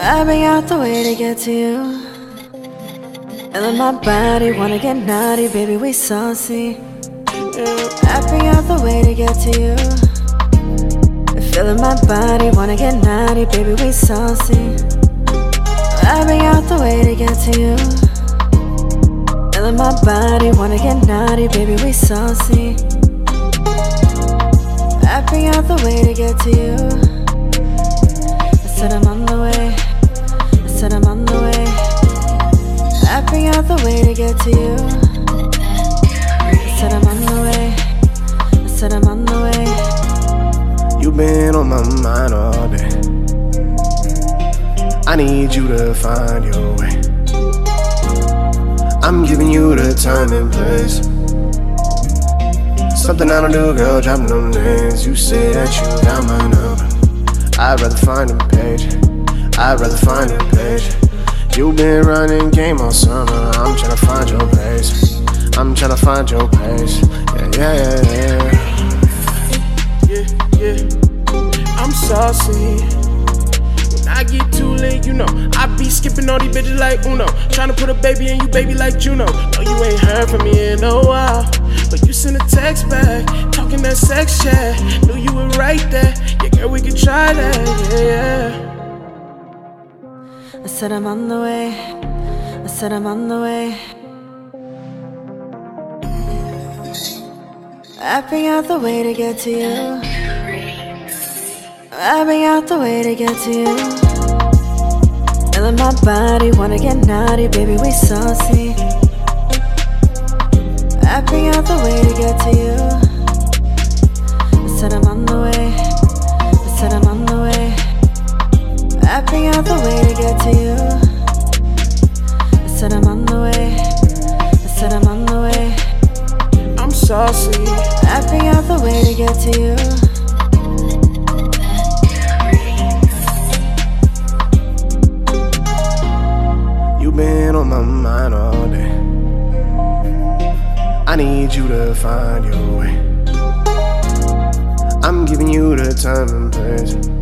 Been out the way to get to you. And then my body wanna get naughty, baby, we saucy. Been out the way to get to you. Feeling my body wanna get naughty, baby, we saucy. Been out the way to get to you. Feeling my body wanna get naughty, baby, we saucy. Been out the way to get to you. I said I'm on the way. To get to you. I said I'm on the way. I said I'm on the way. You've been on my mind all day. I need you to find your way. I'm giving you the time and place. Something I don't do, girl, drop no names. You say that you got my number. I'd rather find a page. I'd rather find a page. You been running game all summer. I'm tryna find your place. I'm tryna find your. Yeah, yeah, yeah, yeah. yeah, yeah. I'm saucy. When I get too late, you know, I be skipping all these bitches like Uno. Tryna put a baby in you, baby, like Juno. No, you ain't heard from me in a while. But you sent a text back, talking that sex chat. Knew you were right there. Yeah, girl, we could try that. Yeah, yeah. Said I'm on the way. I said I'm on the way. Been out the way to get to you. Been out the way to get to you. Feeling my body wanna get naughty, baby, we saucy. Been out the way to get to you. I said I'm on the way. Out the way to get to you. I said I'm on the way. I said I'm on the way. I'm saucy. I've out the way to get to you. You've been on my mind all day. I need you to find your way. I'm giving you the time and place.